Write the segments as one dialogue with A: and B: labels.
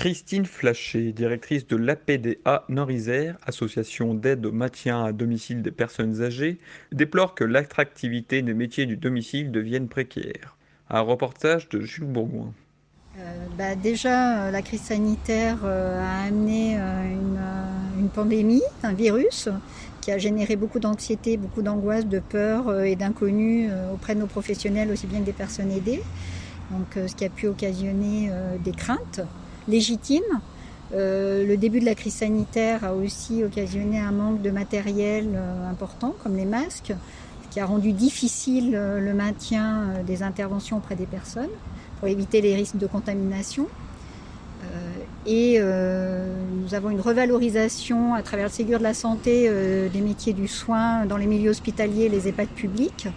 A: Christine Flachet, directrice de l'APDA Nord-Isère, association d'aide au maintien à domicile des personnes âgées, déplore que l'attractivité des métiers du domicile devienne précaire. Un reportage de Jules Bourgoin.
B: Euh, bah, déjà, euh, la crise sanitaire euh, a amené une, une, pandémie, un virus, qui a généré beaucoup d'anxiété, beaucoup d'angoisse, de peur et d'inconnu auprès de nos professionnels, aussi bien que des personnes aidées. Donc, ce qui a pu occasionner des craintes légitime. Euh, le début de la crise sanitaire a aussi occasionné un manque de matériel euh, important, comme les masques, ce qui a rendu difficile euh, le maintien des interventions auprès des personnes pour éviter les risques de contamination. et nous avons une revalorisation à travers le Ségur de la santé des métiers du soin dans les milieux hospitaliers et les EHPAD publics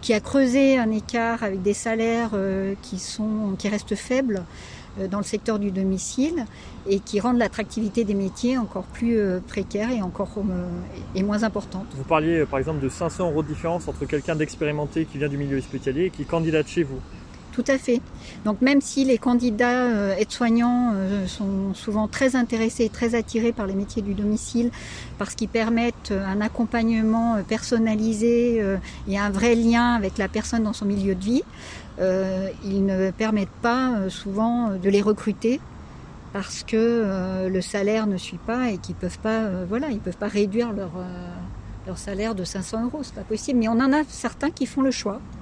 B: qui a creusé un écart avec des salaires qui, sont, qui restent faibles dans le secteur du domicile et qui rendent l'attractivité des métiers encore plus euh, précaire et encore euh, et moins importante.
A: Vous parliez par exemple de 500 euros de différence entre quelqu'un d'expérimenté qui vient du milieu hospitalier et qui candidate chez vous.
B: Tout à fait. Donc même si les candidats aides-soignants sont souvent très intéressés et très attirés par les métiers du domicile parce qu'ils permettent un accompagnement personnalisé et un vrai lien avec la personne dans son milieu de vie, euh, ils ne permettent pas euh, souvent de les recruter parce que euh, le salaire ne suit pas et qu'ils peuvent voilà, peuvent pas réduire leur, leur salaire de 500 euros, c'est pas possible. Mais on en a certains qui font le choix